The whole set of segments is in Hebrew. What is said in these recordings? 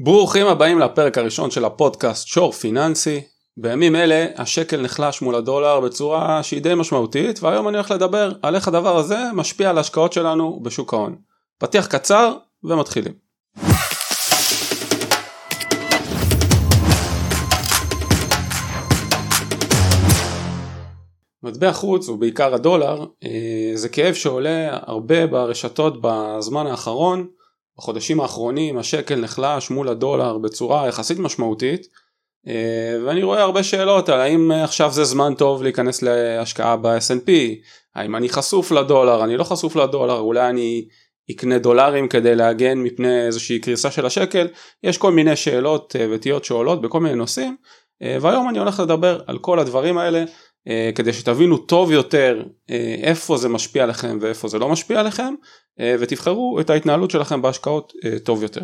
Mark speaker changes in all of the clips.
Speaker 1: ברוכים הבאים לפרק הראשון של הפודקאסט שור פיננסי. בימים אלה השקל נחלש מול הדולר בצורה שהיא די משמעותית והיום אני הולך לדבר על איך הדבר הזה משפיע על ההשקעות שלנו בשוק ההון. פתיח קצר ומתחילים. מטבע חוץ ובעיקר הדולר אה, זה כאב שעולה הרבה ברשתות בזמן האחרון בחודשים האחרונים השקל נחלש מול הדולר בצורה יחסית משמעותית אה, ואני רואה הרבה שאלות על האם עכשיו זה זמן טוב להיכנס להשקעה ב-S&P, האם אני חשוף לדולר, אני לא חשוף לדולר, אולי אני אקנה דולרים כדי להגן מפני איזושהי קריסה של השקל, יש כל מיני שאלות אה, ותהיות שעולות בכל מיני נושאים אה, והיום אני הולך לדבר על כל הדברים האלה כדי שתבינו טוב יותר אה, איפה זה משפיע עליכם ואיפה זה לא משפיע עליכם אה, ותבחרו את ההתנהלות שלכם בהשקעות טוב יותר.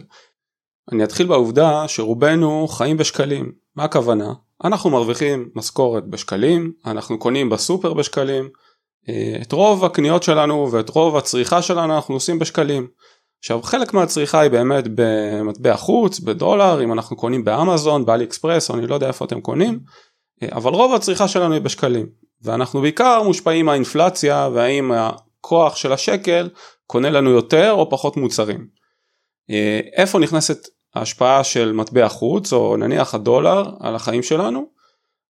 Speaker 1: אני אתחיל בעובדה שרובנו חיים בשקלים, מה הכוונה? אנחנו מרוויחים משכורת בשקלים, אנחנו קונים בסופר בשקלים, את רוב הקניות שלנו ואת רוב הצריכה שלנו אנחנו עושים בשקלים. עכשיו חלק מהצריכה היא באמת במטבע חוץ, בדולר, אם אנחנו קונים באמזון, באלי אקספרס, אני לא יודע איפה אתם קונים, אבל רוב הצריכה שלנו היא בשקלים ואנחנו בעיקר מושפעים מהאינפלציה והאם הכוח של השקל קונה לנו יותר או פחות מוצרים. אה, איפה נכנסת ההשפעה של מטבע חוץ או נניח הדולר על החיים שלנו?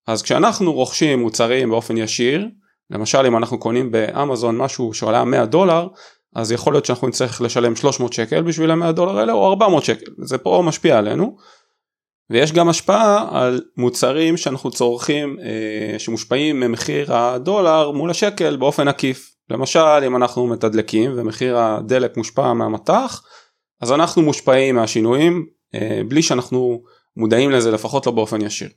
Speaker 1: אז כשאנחנו רוכשים מוצרים באופן ישיר, למשל אם אנחנו קונים באמזון משהו שעולה 100 דולר, אז יכול להיות שאנחנו נצטרך לשלם 300 שקל בשביל ה-100 דולר האלה או 400 שקל, זה פה משפיע עלינו. ויש גם השפעה על מוצרים שאנחנו צורכים אה, שמושפעים ממחיר הדולר מול השקל באופן עקיף. למשל אם אנחנו מתדלקים ומחיר הדלק מושפע מהמטח אז אנחנו מושפעים מהשינויים אה, בלי שאנחנו מודעים לזה לפחות לא באופן ישיר.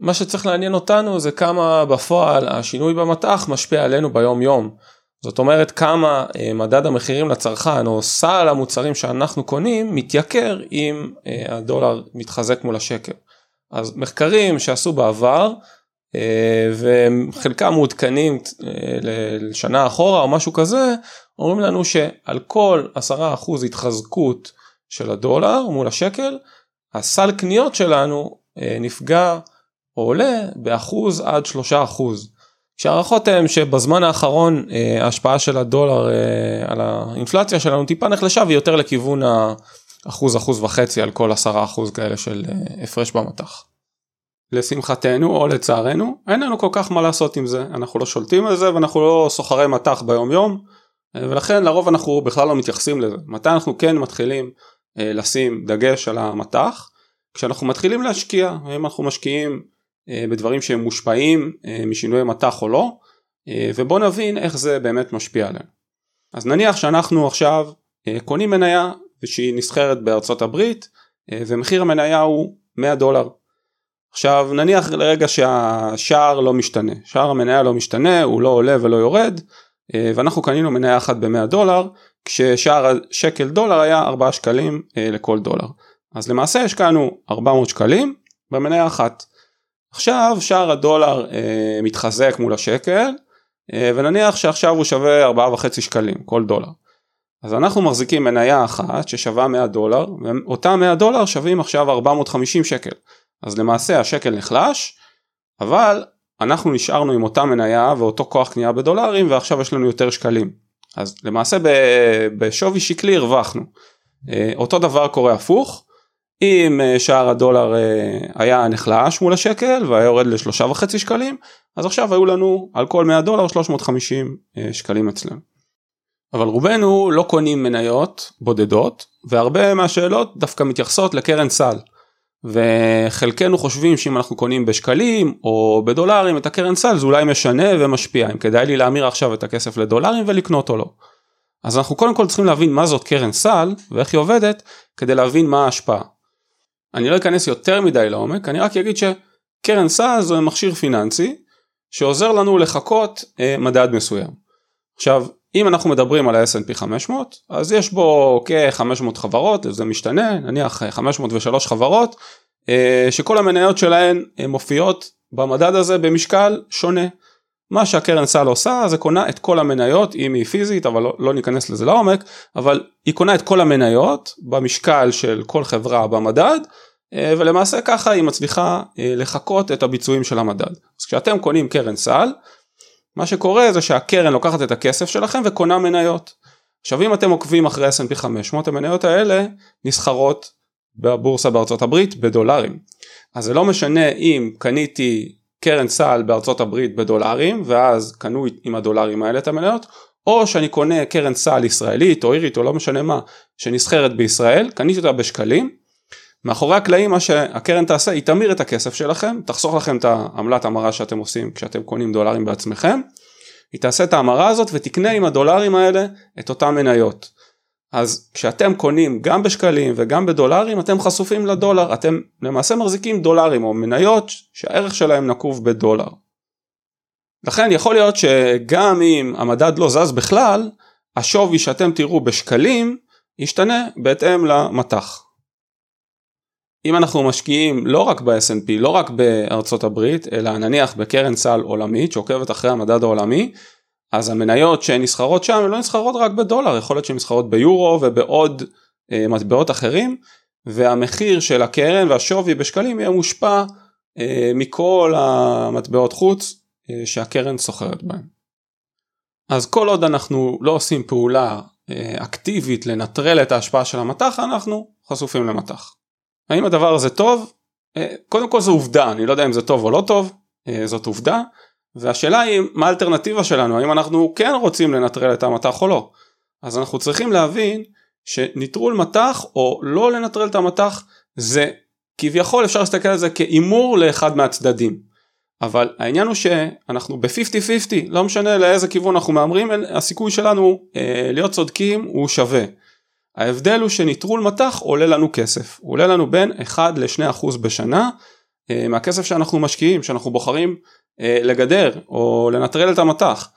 Speaker 1: מה שצריך לעניין אותנו זה כמה בפועל השינוי במטח משפיע עלינו ביום יום. זאת אומרת כמה אה, מדד המחירים לצרכן או סל המוצרים שאנחנו קונים מתייקר אם אה, הדולר מתחזק מול השקל. אז מחקרים שעשו בעבר אה, וחלקם מעודכנים לשנה אחורה או משהו כזה אומרים לנו שעל כל 10% התחזקות של הדולר מול השקל הסל קניות שלנו נפגע או עולה באחוז עד 3%. שהערכות הן שבזמן האחרון אה, ההשפעה של הדולר אה, על האינפלציה שלנו טיפה נחלשה והיא יותר לכיוון האחוז אחוז וחצי על כל עשרה אחוז כאלה של אה, הפרש במטח. לשמחתנו או לצערנו אין לנו כל כך מה לעשות עם זה. אנחנו לא שולטים על זה ואנחנו לא סוחרי מטח ביום יום ולכן לרוב אנחנו בכלל לא מתייחסים לזה. מתי אנחנו כן מתחילים לשים דגש על המטח? כשאנחנו מתחילים להשקיע אם אנחנו משקיעים בדברים שהם מושפעים אה, משינוי מטח או לא אה, ובוא נבין איך זה באמת משפיע עליהם. אז נניח שאנחנו עכשיו קונים מניה שהיא נסחרת בארצות הברית ומחיר המניה הוא 100 דולר. עכשיו נניח לרגע שהשער לא משתנה, שער המניה לא משתנה, הוא לא עולה ולא יורד ואנחנו קנינו מניה אחת ב-100 דולר כששער שקל דולר היה 4 שקלים לכל דולר. אז למעשה השקענו 400 שקלים במניה אחת. עכשיו שער הדולר אה, מתחזק מול השקל אה, ונניח שעכשיו הוא שווה 4.5 שקלים כל דולר. אז אנחנו מחזיקים מניה אחת ששווה 100 דולר ואותם 100 דולר שווים עכשיו 450 שקל. אז למעשה השקל נחלש אבל אנחנו נשארנו עם אותה מניה ואותו כוח קנייה בדולרים ועכשיו יש לנו יותר שקלים. אז למעשה בשווי שקלי הרווחנו. אה, אותו דבר קורה הפוך. אם אה, שער הדולר אה, היה נחלש מול השקל והיה יורד לשלושה וחצי שקלים אז עכשיו היו לנו על כל 100 דולר 350 אה, שקלים אצלנו. אבל רובנו לא קונים מניות בודדות והרבה מהשאלות דווקא מתייחסות לקרן סל. וחלקנו חושבים שאם אנחנו קונים בשקלים או בדולרים את הקרן סל זה אולי משנה ומשפיע אם כדאי לי להמיר עכשיו את הכסף לדולרים ולקנות או לא. אז אנחנו קודם כל צריכים להבין מה זאת קרן סל ואיך היא עובדת כדי להבין מה ההשפעה. אני לא אכנס יותר מדי לעומק, אני רק אגיד שקרן סל זה מכשיר פיננסי שעוזר לנו לחקות אה, מדד מסוים. עכשיו, אם אנחנו מדברים על ה-S&P 500, אז יש בו כ-500 חברות, זה משתנה, נניח 503 חברות, אה, שכל המניות שלהן אה, מופיעות במדד הזה במשקל שונה. מה שהקרן סל עושה זה קונה את כל המניות אם היא פיזית אבל לא, לא ניכנס לזה לעומק אבל היא קונה את כל המניות במשקל של כל חברה במדד אה, ולמעשה ככה היא מצליחה אה, לחקות את הביצועים של המדד. אז כשאתם קונים קרן סל מה שקורה זה שהקרן לוקחת את הכסף שלכם וקונה מניות. עכשיו אם אתם עוקבים אחרי S&P 500 המניות האלה נסחרות בבורסה בארצות הברית בדולרים. אז זה לא משנה אם קניתי קרן סל בארצות הברית בדולרים ואז קנו עם הדולרים האלה את המניות או שאני קונה קרן סל ישראלית או אירית או לא משנה מה שנסחרת בישראל קניתי אותה בשקלים מאחורי הקלעים מה שהקרן תעשה היא תמיר את הכסף שלכם תחסוך לכם את העמלת המרה שאתם עושים כשאתם קונים דולרים בעצמכם היא תעשה את ההמרה הזאת ותקנה עם הדולרים האלה את אותן מניות. אז כשאתם קונים גם בשקלים וגם בדולרים אתם חשופים לדולר אתם למעשה מחזיקים דולרים או מניות שהערך שלהם נקוב בדולר. לכן יכול להיות שגם אם המדד לא זז בכלל השווי שאתם תראו בשקלים ישתנה בהתאם למטח. אם אנחנו משקיעים לא רק ב-S&P, לא רק בארצות הברית, אלא נניח בקרן סל עולמית שעוקבת אחרי המדד העולמי, אז המניות שנסחרות שם הן לא נסחרות רק בדולר, יכול להיות שהן נסחרות ביורו ובעוד אה, מטבעות אחרים, והמחיר של הקרן והשווי בשקלים יהיה מושפע אה, מכל המטבעות חוץ אה, שהקרן סוחרת בהם. אז כל עוד אנחנו לא עושים פעולה אה, אקטיבית לנטרל את ההשפעה של המטח, אנחנו חשופים למטח. האם הדבר הזה טוב? אה, קודם כל זו עובדה, אני לא יודע אם זה טוב או לא טוב, אה, זאת עובדה, והשאלה היא מה האלטרנטיבה שלנו, האם אנחנו כן רוצים לנטרל את המטח או לא. אז אנחנו צריכים להבין שנטרול מטח או לא לנטרל את המטח זה כביכול אפשר להסתכל על זה כהימור לאחד מהצדדים. אבל העניין הוא שאנחנו ב-50-50, לא משנה לאיזה כיוון אנחנו מהמרים, הסיכוי שלנו אה, להיות צודקים הוא שווה. ההבדל הוא שנטרול מטח עולה לנו כסף, הוא עולה לנו בין 1 ל-2% בשנה אה, מהכסף שאנחנו משקיעים, שאנחנו בוחרים לגדר או לנטרל את המטח.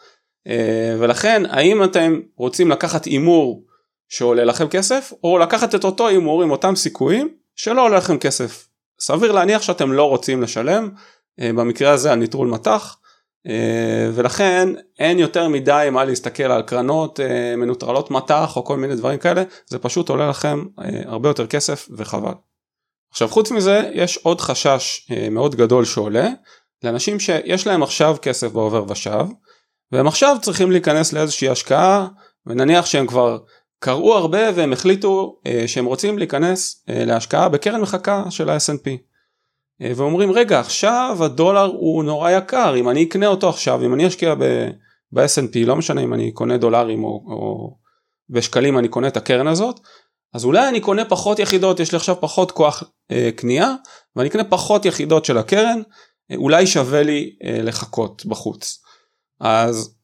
Speaker 1: אה, ולכן האם אתם רוצים לקחת הימור שעולה לכם כסף או לקחת את אותו הימור עם אותם סיכויים שלא עולה לכם כסף. סביר להניח שאתם לא רוצים לשלם במקרה הזה על נטרול מטח ולכן אין יותר מדי מה להסתכל על קרנות מנוטרלות מטח או כל מיני דברים כאלה זה פשוט עולה לכם הרבה יותר כסף וחבל. עכשיו חוץ מזה יש עוד חשש מאוד גדול שעולה לאנשים שיש להם עכשיו כסף בעובר ושב והם עכשיו צריכים להיכנס לאיזושהי השקעה ונניח שהם כבר קראו הרבה והם החליטו אה, שהם רוצים להיכנס אה, להשקעה בקרן מחקה של ה-S&P אה, ואומרים רגע עכשיו הדולר הוא נורא יקר אם אני אקנה אותו עכשיו אם אני אשקיע ב-S&P לא משנה אם אני קונה דולרים או, או בשקלים אני קונה את הקרן הזאת אז אולי אני קונה פחות יחידות יש לי עכשיו פחות כוח אה, קנייה ואני אקנה פחות יחידות של הקרן אולי שווה לי אה, לחכות בחוץ. אז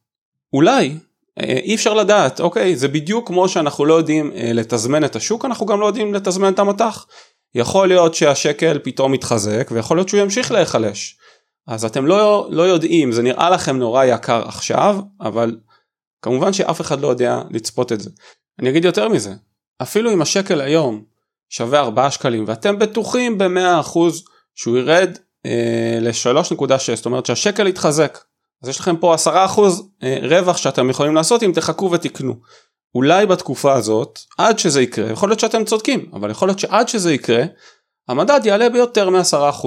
Speaker 1: אולי אה, אי אפשר לדעת אוקיי זה בדיוק כמו שאנחנו לא יודעים אה, לתזמן את השוק אנחנו גם לא יודעים לתזמן את המטח. יכול להיות שהשקל פתאום יתחזק ויכול להיות שהוא ימשיך להיחלש. אז אתם לא, לא יודעים זה נראה לכם נורא יקר עכשיו אבל כמובן שאף אחד לא יודע לצפות את זה. אני אגיד יותר מזה אפילו אם השקל היום שווה 4 שקלים ואתם בטוחים ב-100% שהוא ירד אה, ל-3.6 זאת אומרת שהשקל יתחזק אז יש לכם פה 10% אה, רווח שאתם יכולים לעשות אם תחכו ותקנו. אולי בתקופה הזאת עד שזה יקרה יכול להיות שאתם צודקים אבל יכול להיות שעד שזה יקרה המדד יעלה ביותר מ-10%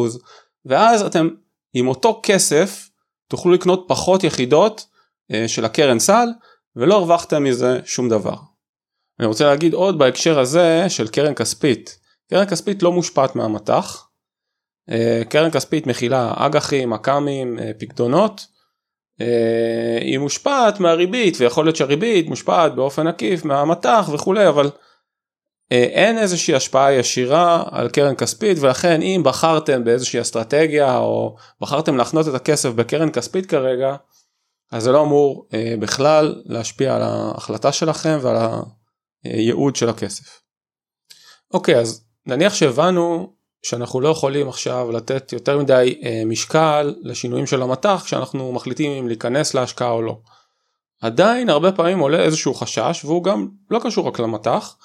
Speaker 1: ואז אתם עם אותו כסף תוכלו לקנות פחות יחידות אה, של הקרן סל ולא הרווחתם מזה שום דבר. אני רוצה להגיד עוד בהקשר הזה של קרן כספית. קרן כספית לא מושפעת מהמטח אה, קרן כספית מכילה אג"חים, אק"מים, אה, פקדונות, אה, היא מושפעת מהריבית ויכול להיות שהריבית מושפעת באופן עקיף מהמטח וכולי אבל אין איזושהי השפעה ישירה על קרן כספית ולכן אם בחרתם באיזושהי אסטרטגיה או בחרתם להחנות את הכסף בקרן כספית כרגע אז זה לא אמור בכלל להשפיע על ההחלטה שלכם ועל הייעוד של הכסף. אוקיי אז נניח שהבנו שאנחנו לא יכולים עכשיו לתת יותר מדי אה, משקל לשינויים של המטח כשאנחנו מחליטים אם להיכנס להשקעה או לא. עדיין הרבה פעמים עולה איזשהו חשש והוא גם לא קשור רק למטח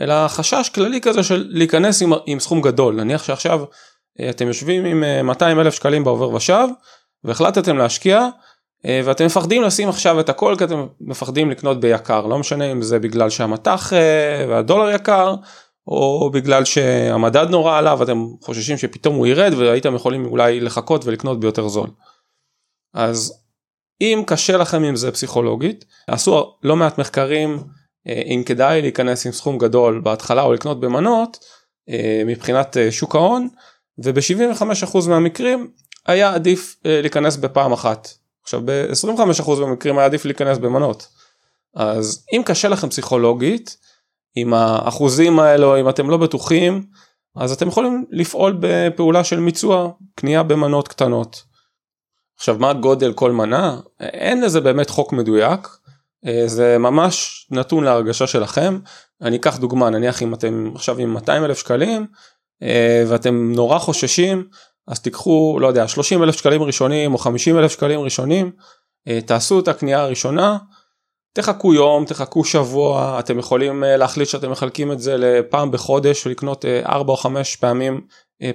Speaker 1: אלא חשש כללי כזה של להיכנס עם, עם סכום גדול נניח שעכשיו אה, אתם יושבים עם אה, 200 אלף שקלים בעובר ושב והחלטתם להשקיע ואתם מפחדים לשים עכשיו את הכל כי אתם מפחדים לקנות ביקר לא משנה אם זה בגלל שהמטח והדולר יקר או בגלל שהמדד נורא עלה ואתם חוששים שפתאום הוא ירד והייתם יכולים אולי לחכות ולקנות ביותר זול. אז אם קשה לכם עם זה פסיכולוגית עשו לא מעט מחקרים אה, אם כדאי להיכנס עם סכום גדול בהתחלה או לקנות במנות אה, מבחינת אה, שוק ההון וב-75% מהמקרים היה עדיף להיכנס בפעם אחת. עכשיו ב-25% מהמקרים היה עדיף להיכנס במנות. אז אם קשה לכם פסיכולוגית עם האחוזים האלו אם אתם לא בטוחים אז אתם יכולים לפעול בפעולה של מיצוע קנייה במנות קטנות. עכשיו מה גודל כל מנה? אין לזה באמת חוק מדויק. אה, זה ממש נתון להרגשה שלכם. אני אקח דוגמה נניח אם אתם עכשיו עם 200 אלף שקלים אה, ואתם נורא חוששים אז תיקחו לא יודע 30 אלף שקלים ראשונים או 50 אלף שקלים ראשונים אה, תעשו את הקנייה הראשונה תחכו יום תחכו שבוע אתם יכולים להחליט שאתם מחלקים את זה לפעם בחודש ולקנות 4 או 5 פעמים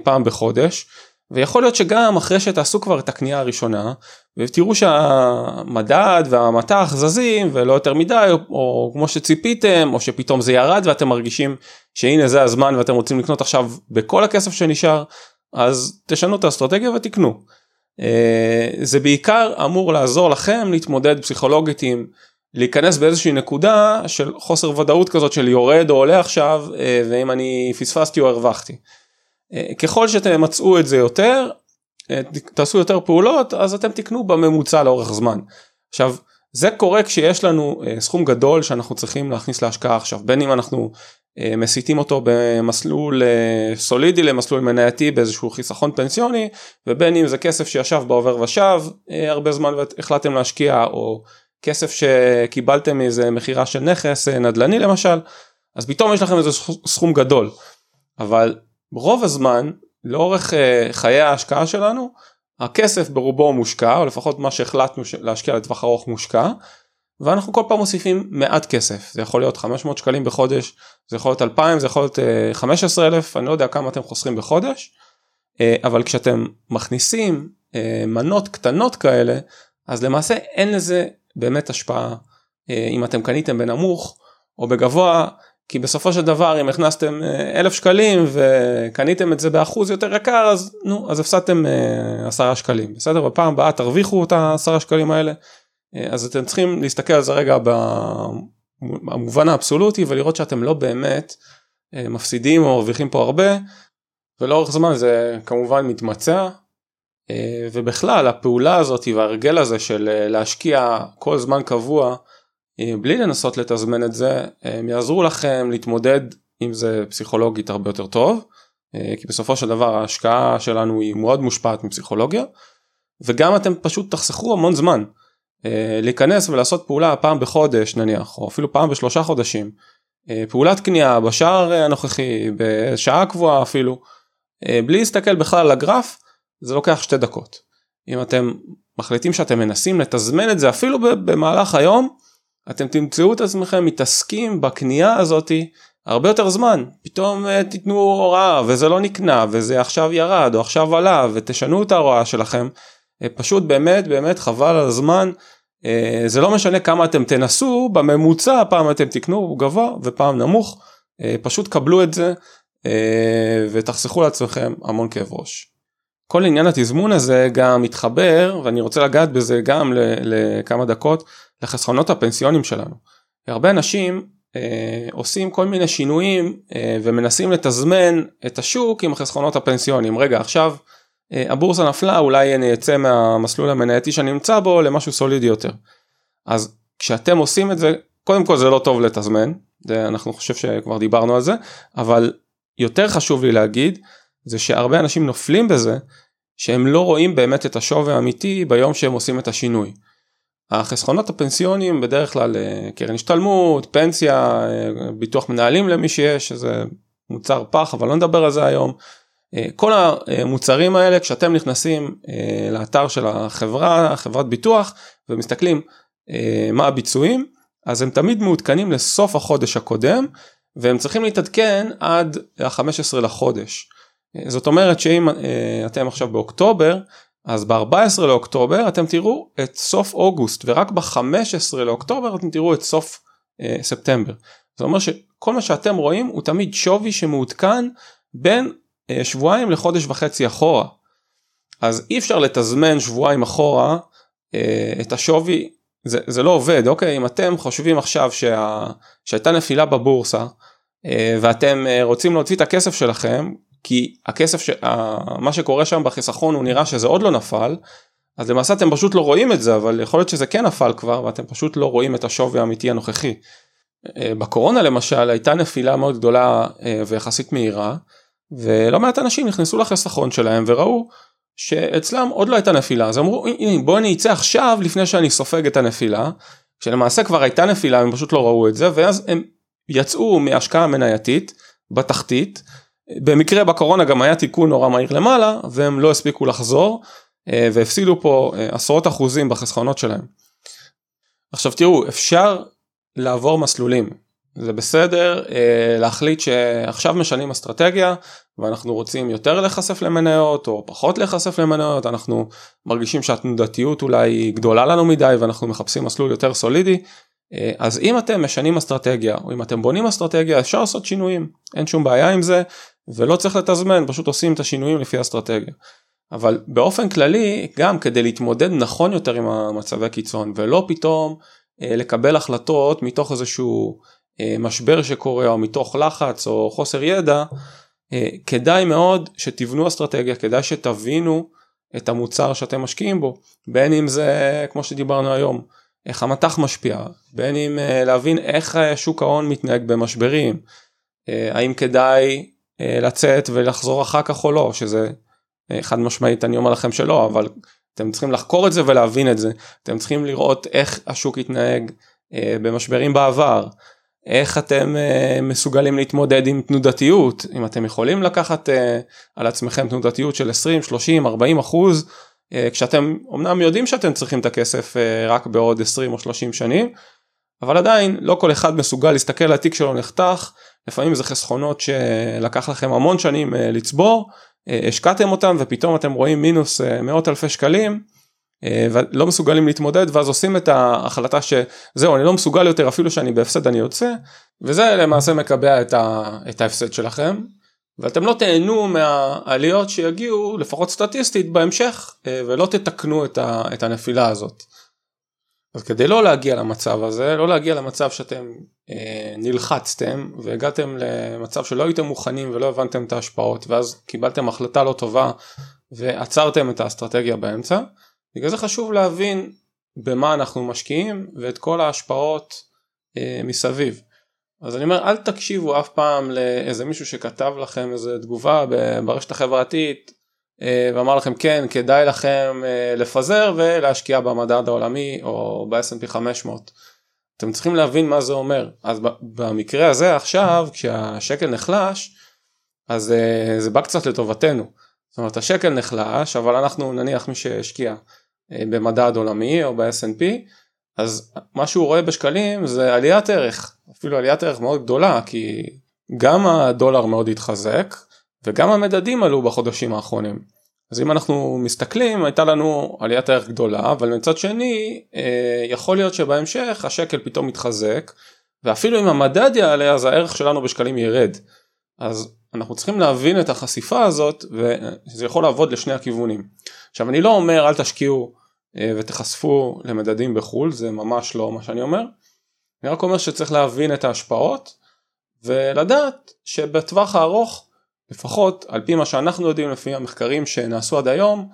Speaker 1: פעם בחודש ויכול להיות שגם אחרי שתעשו כבר את הקנייה הראשונה ותראו שהמדד והמטח זזים ולא יותר מדי או, או כמו שציפיתם או שפתאום זה ירד ואתם מרגישים שהנה זה הזמן ואתם רוצים לקנות עכשיו בכל הכסף שנשאר אז תשנו את האסטרטגיה ותקנו. אה, זה בעיקר אמור לעזור לכם להתמודד פסיכולוגית עם להיכנס באיזושהי נקודה של חוסר ודאות כזאת של יורד או עולה עכשיו אה, ואם אני פספסתי או הרווחתי. אה, ככל שאתם מצאו את זה יותר, אה, תעשו יותר פעולות, אז אתם תקנו בממוצע לאורך זמן. עכשיו, זה קורה כשיש לנו סכום גדול שאנחנו צריכים להכניס להשקעה עכשיו, בין אם אנחנו מסיטים אותו במסלול סולידי למסלול מנייתי באיזשהו חיסכון פנסיוני, ובין אם זה כסף שישב בעובר ושב הרבה זמן והחלטתם להשקיע, או כסף שקיבלתם מאיזה מכירה של נכס נדל"ני למשל, אז פתאום יש לכם איזה סכום גדול. אבל רוב הזמן לאורך uh, חיי ההשקעה שלנו הכסף ברובו מושקע או לפחות מה שהחלטנו להשקיע לטווח ארוך מושקע ואנחנו כל פעם מוסיפים מעט כסף זה יכול להיות 500 שקלים בחודש זה יכול להיות 2,000 זה יכול להיות uh, אה, 15,000 אני לא יודע כמה אתם חוסכים בחודש אבל כשאתם מכניסים מנות קטנות כאלה אז למעשה אין לזה באמת השפעה uh, אם אתם קניתם בנמוך או בגבוה כי בסופו של דבר אם הכנסתם אה, אלף שקלים וקניתם את זה באחוז יותר יקר אז נו אז הפסדתם אה, עשרה שקלים בסדר? בפעם הבאה תרוויחו את העשרה שקלים האלה. אה, אז אתם צריכים להסתכל על זה רגע במובן האבסולוטי ולראות שאתם לא באמת מפסידים או מרוויחים פה הרבה ולאורך זמן זה כמובן מתמצע ובכלל הפעולה הזאת וההרגל הזה של להשקיע כל זמן קבוע אה, בלי לנסות לתזמן את זה הם יעזרו לכם להתמודד עם זה פסיכולוגית הרבה יותר טוב אה, כי בסופו של דבר ההשקעה שלנו היא מאוד מושפעת מפסיכולוגיה וגם אתם פשוט תחסכו המון זמן אה, להיכנס ולעשות פעולה פעם בחודש נניח או אפילו פעם בשלושה חודשים פעולת קנייה בשער הנוכחי בשעה קבועה אפילו בלי להסתכל בכלל על הגרף זה לוקח שתי דקות. אם אתם מחליטים שאתם מנסים לתזמן את זה אפילו במהלך היום אתם תמצאו את עצמכם מתעסקים בקנייה הזאתי הרבה יותר זמן. פתאום uh, תיתנו הוראה וזה לא נקנה וזה עכשיו ירד או עכשיו עלה ותשנו את ההוראה שלכם. uh, פשוט באמת באמת חבל על הזמן. uh, זה לא משנה כמה אתם תנסו בממוצע פעם אתם תקנו גבוה ופעם נמוך. פשוט קבלו את זה ותחסכו לעצמכם המון כאב ראש. כל עניין התזמון הזה גם מתחבר ואני רוצה לגעת בזה גם לכמה דקות לחסכונות הפנסיונים שלנו. הרבה אנשים אה, עושים כל מיני שינויים אה, ומנסים לתזמן את השוק עם החסכונות הפנסיונים. רגע עכשיו אה, הבורסה נפלה אולי אני אצא מהמסלול המנייתי שאני נמצא בו למשהו סולידי יותר. אז כשאתם עושים את זה קודם כל זה לא טוב לתזמן זה אנחנו חושב שכבר דיברנו על זה אבל יותר חשוב לי להגיד זה שהרבה אנשים נופלים בזה שהם לא רואים באמת את השווי האמיתי ביום שהם עושים את השינוי. החסכונות הפנסיוניים בדרך כלל אה, קרן השתלמות, פנסיה, אה, ביטוח מנהלים למי שיש, שזה מוצר פח אבל לא נדבר על זה היום. אה, כל המוצרים האלה כשאתם נכנסים לאתר של החברה, חברת ביטוח ומסתכלים מה הביצועים, אז הם תמיד מעודכנים לסוף החודש הקודם והם צריכים להתעדכן עד ה-15 לחודש. זאת אומרת שאם אתם עכשיו באוקטובר אז ב-14 לאוקטובר אתם תראו את סוף אוגוסט ורק ב-15 לאוקטובר אתם תראו את סוף אה, ספטמבר. זה אומר שכל מה שאתם רואים הוא תמיד שווי שמעודכן בין אה, שבועיים לחודש וחצי אחורה. אז אי אפשר לתזמן שבועיים אחורה אה, את השווי, זה, זה לא עובד, אוקיי? אם אתם חושבים עכשיו שה, שהייתה נפילה בבורסה אה, ואתם אה, רוצים להוציא את הכסף שלכם, כי הכסף, ש... מה שקורה שם בחיסכון הוא נראה שזה עוד לא נפל, אז למעשה אתם פשוט לא רואים את זה, אבל יכול להיות שזה כן נפל כבר ואתם פשוט לא רואים את השווי האמיתי הנוכחי. אה, בקורונה למשל הייתה נפילה מאוד גדולה אה, ויחסית מהירה, ולא מעט אנשים נכנסו לחיסכון שלהם וראו שאצלם עוד לא הייתה נפילה, אז אמרו הנה בוא אני אצא עכשיו לפני שאני סופג את הנפילה, כשלמעשה כבר הייתה נפילה הם פשוט לא ראו את זה, ואז הם יצאו מהשקעה מנייתית בתחתית, במקרה בקורונה גם היה תיקון נורא מהיר למעלה והם לא הספיקו לחזור אה, והפסידו פה עשרות אחוזים בחסכונות שלהם. עכשיו תראו אפשר לעבור מסלולים. זה בסדר אה, להחליט שעכשיו משנים אסטרטגיה ואנחנו רוצים יותר להיחשף למניות או פחות להיחשף למניות אנחנו מרגישים שהתנודתיות אולי גדולה לנו מדי ואנחנו מחפשים מסלול יותר סולידי אה, אז אם אתם משנים אסטרטגיה או אם אתם בונים אסטרטגיה אפשר לעשות שינויים אין שום בעיה עם זה ולא צריך לתזמן פשוט עושים את השינויים לפי אסטרטגיה. אבל באופן כללי גם כדי להתמודד נכון יותר עם המצבי קיצון ולא פתאום אה, לקבל החלטות מתוך איזשהו אה, משבר שקורה או מתוך לחץ או חוסר ידע, אה, כדאי מאוד שתבנו אסטרטגיה, כדאי שתבינו את המוצר שאתם משקיעים בו, בין אם זה כמו שדיברנו היום, איך המטח משפיע, בין אם להבין איך שוק ההון מתנהג במשברים, האם כדאי לצאת ולחזור אחר כך או לא, שזה חד משמעית אני אומר לכם שלא, אבל אתם צריכים לחקור את זה ולהבין את זה, אתם צריכים לראות איך השוק התנהג אה, במשברים בעבר, איך אתם אה, מסוגלים להתמודד עם תנודתיות, אם אתם יכולים לקחת אה, על עצמכם תנודתיות של 20, 30, 40 אחוז, אה, כשאתם אמנם יודעים שאתם צריכים את הכסף אה, רק בעוד 20 או 30 שנים, אבל עדיין לא כל אחד מסוגל להסתכל על התיק שלו נחתך, לפעמים זה חסכונות שלקח לכם המון שנים אה, לצבור, אה, השקעתם אותם ופתאום אתם רואים מינוס אה, מאות אלפי שקלים ולא מסוגלים להתמודד ואז עושים את ההחלטה שזהו אני לא מסוגל יותר אפילו שאני בהפסד אני יוצא. וזה למעשה מקבע את, ה, את ההפסד שלכם. ואתם לא תהנו מהעליות שיגיעו לפחות סטטיסטית בהמשך ולא תתקנו את, ה, את הנפילה הזאת. אז כדי לא להגיע למצב הזה, לא להגיע למצב שאתם אה, נלחצתם והגעתם למצב שלא הייתם מוכנים ולא הבנתם את ההשפעות ואז קיבלתם החלטה לא טובה ועצרתם את האסטרטגיה באמצע, בגלל זה חשוב להבין במה אנחנו משקיעים ואת כל ההשפעות אה, מסביב. אז אני אומר אל תקשיבו אף פעם לאיזה מישהו שכתב לכם איזה תגובה ברשת החברתית ואמר לכם כן כדאי לכם אה, לפזר ולהשקיע במדד העולמי או ב-S&P 500. אתם צריכים להבין מה זה אומר אז במקרה הזה עכשיו כשהשקל נחלש אז אה, זה בא קצת לטובתנו. זאת אומרת השקל נחלש אבל אנחנו נניח מי שהשקיע במדד עולמי או ב-S&P אז מה שהוא רואה בשקלים זה עליית ערך אפילו עליית ערך מאוד גדולה כי גם הדולר מאוד התחזק וגם המדדים עלו בחודשים האחרונים. אז אם אנחנו מסתכלים הייתה לנו עליית ערך גדולה אבל מצד שני אה, יכול להיות שבהמשך השקל פתאום מתחזק ואפילו אם המדד יעלה אז הערך שלנו בשקלים ירד. אז אנחנו צריכים להבין את החשיפה הזאת וזה יכול לעבוד לשני הכיוונים. עכשיו אני לא אומר אל תשקיעו אה, ותחשפו למדדים בחו"ל זה ממש לא מה שאני אומר. אני רק אומר שצריך להבין את ההשפעות ולדעת שבטווח הארוך לפחות על פי מה שאנחנו יודעים לפי המחקרים שנעשו עד היום,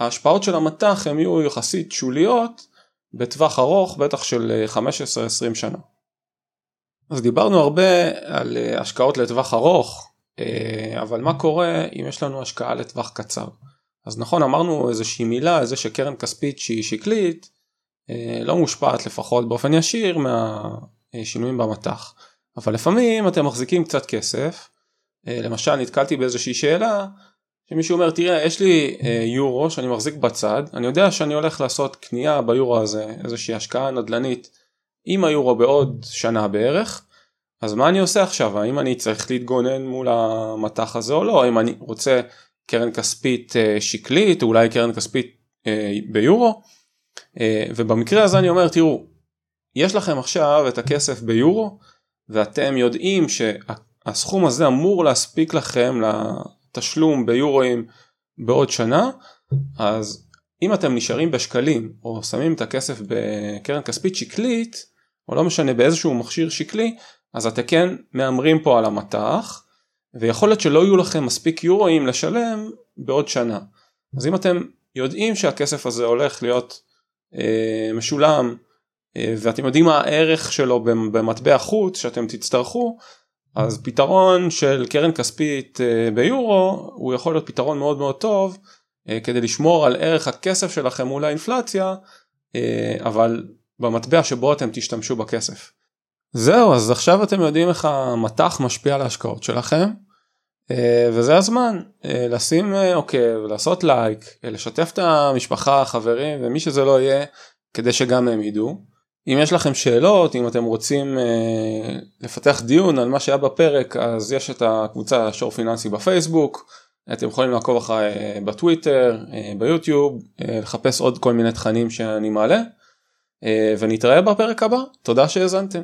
Speaker 1: ההשפעות של המטח הן יהיו יחסית שוליות בטווח ארוך, בטח של 15-20 שנה. אז דיברנו הרבה על אה, השקעות לטווח ארוך, אה, אבל מה קורה אם יש לנו השקעה לטווח קצר? אז נכון אמרנו איזושהי מילה, איזה שקרן כספית שהיא שקלית, אה, לא מושפעת לפחות באופן ישיר מהשינויים במטח. אבל לפעמים אתם מחזיקים קצת כסף אה, למשל נתקלתי באיזושהי שאלה שמישהו אומר תראה יש לי אה, יורו שאני מחזיק בצד אני יודע שאני הולך לעשות קנייה ביורו הזה איזושהי השקעה נדל"נית עם היורו בעוד שנה בערך אז מה אני עושה עכשיו? האם אני צריך להתגונן מול המטח הזה או לא? האם אני רוצה קרן כספית אה, שקלית אולי קרן כספית ביורו? ובמקרה הזה אני אומר תראו יש לכם עכשיו את הכסף ביורו ואתם יודעים שהסכום הזה אמור להספיק לכם לתשלום ביורואים בעוד שנה אז אם אתם נשארים בשקלים או שמים את הכסף בקרן כספית שקלית או לא משנה באיזשהו מכשיר שקלי אז אתם כן מהמרים פה על המטח ויכול להיות שלא יהיו לכם מספיק יורואים לשלם בעוד שנה. אז אם אתם יודעים שהכסף הזה הולך להיות אה, משולם אה, ואתם יודעים מה הערך שלו במטבע חוץ שאתם תצטרכו אז פתרון של קרן כספית אה, ביורו הוא יכול להיות פתרון מאוד מאוד טוב אה, כדי לשמור על ערך הכסף שלכם מול האינפלציה אבל במטבע שבו אתם תשתמשו בכסף. זהו אז עכשיו אתם יודעים איך המטח משפיע על ההשקעות שלכם וזה הזמן לשים עוקב, לעשות לייק, לשתף את המשפחה, החברים ומי שזה לא יהיה כדי שגם הם ידעו. אם יש לכם שאלות, אם אתם רוצים אה, לפתח דיון על מה שהיה בפרק, אז יש את הקבוצה שור פיננסי בפייסבוק, אתם יכולים לעקוב אחריי אה, בטוויטר, אה, ביוטיוב, אה, לחפש עוד כל מיני תכנים שאני מעלה, אה, ונתראה בפרק הבא, תודה שהאזנתם.